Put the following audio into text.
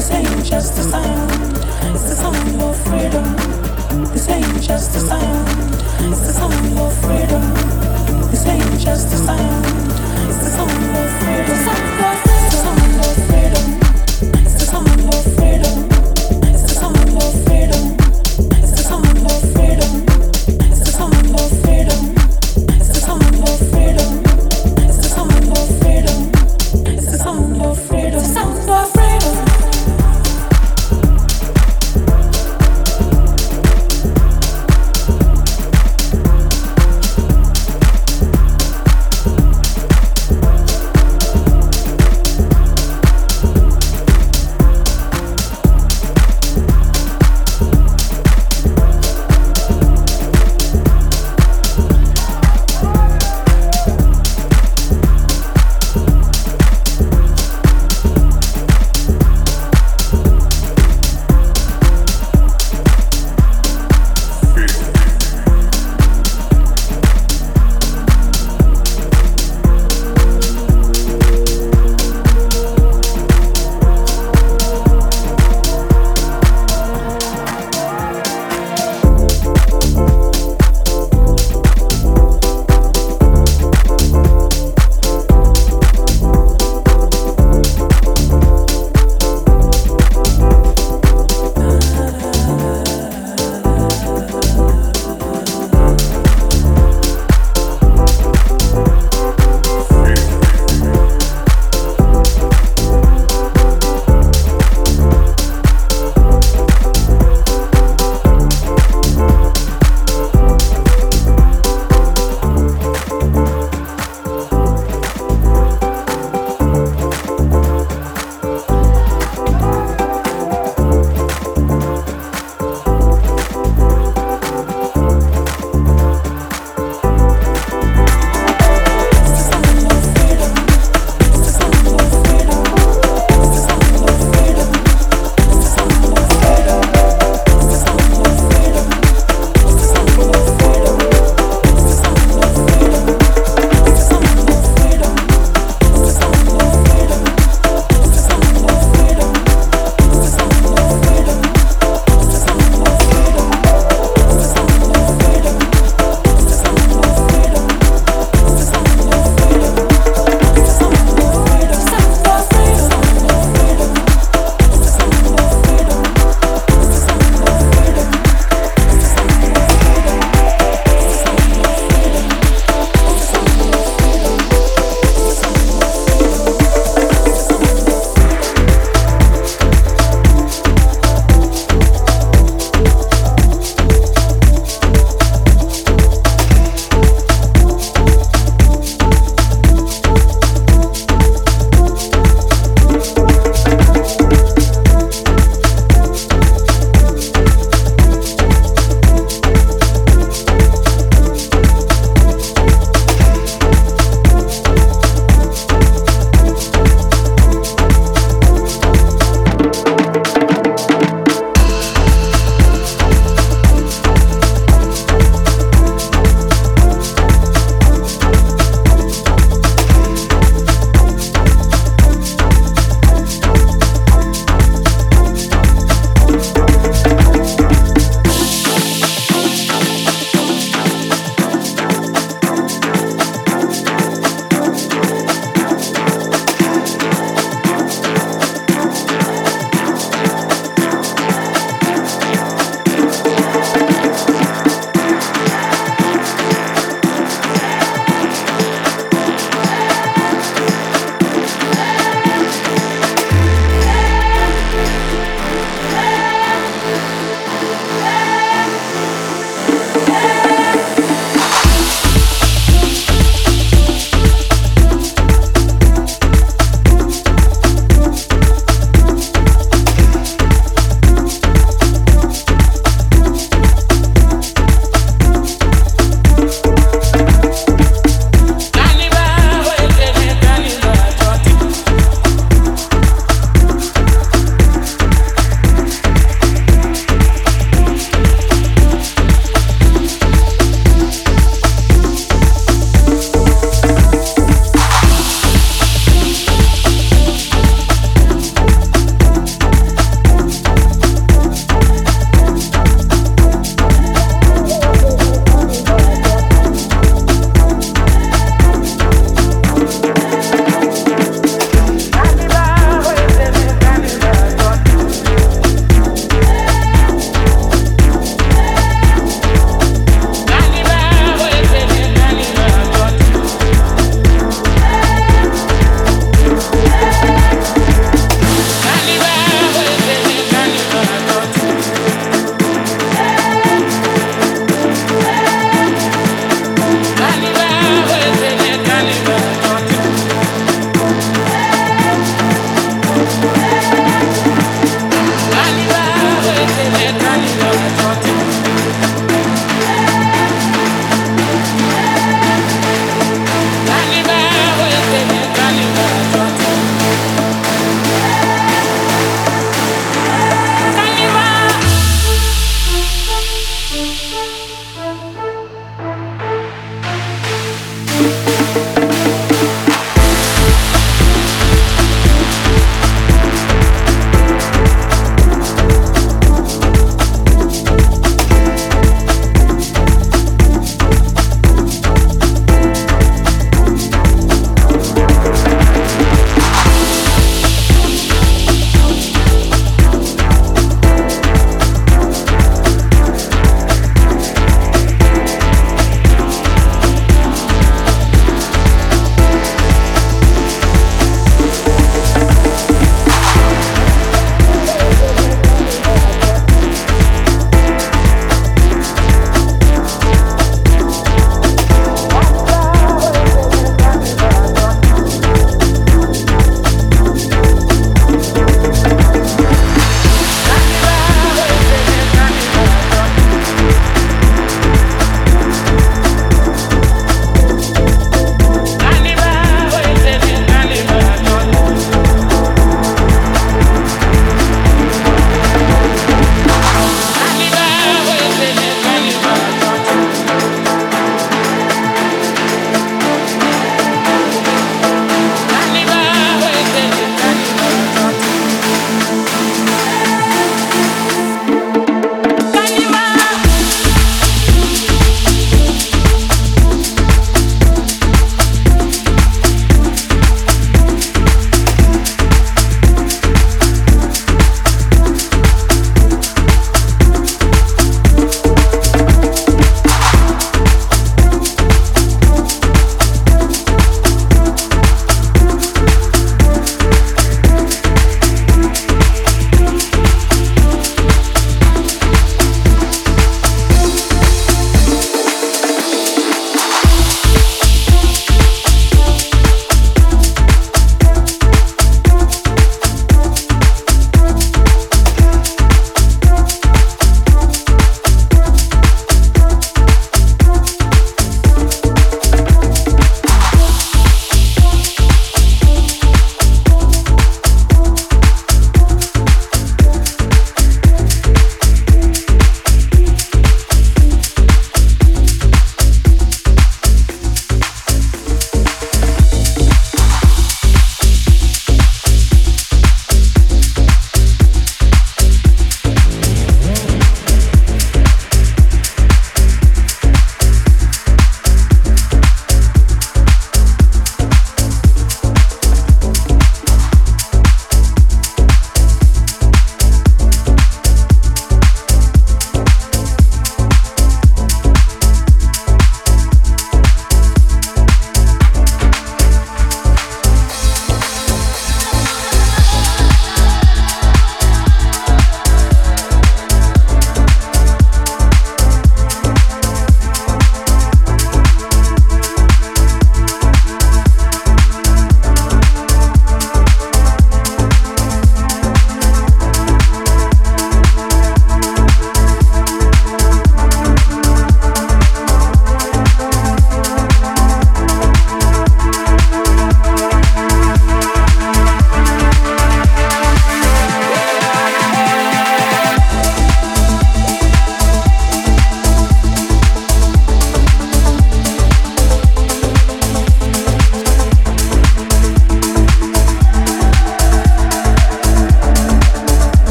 This ain't just a sound, it's the sound of freedom. This ain't just a sound, it's the sound of freedom. This ain't just a sound, it's the sound of freedom.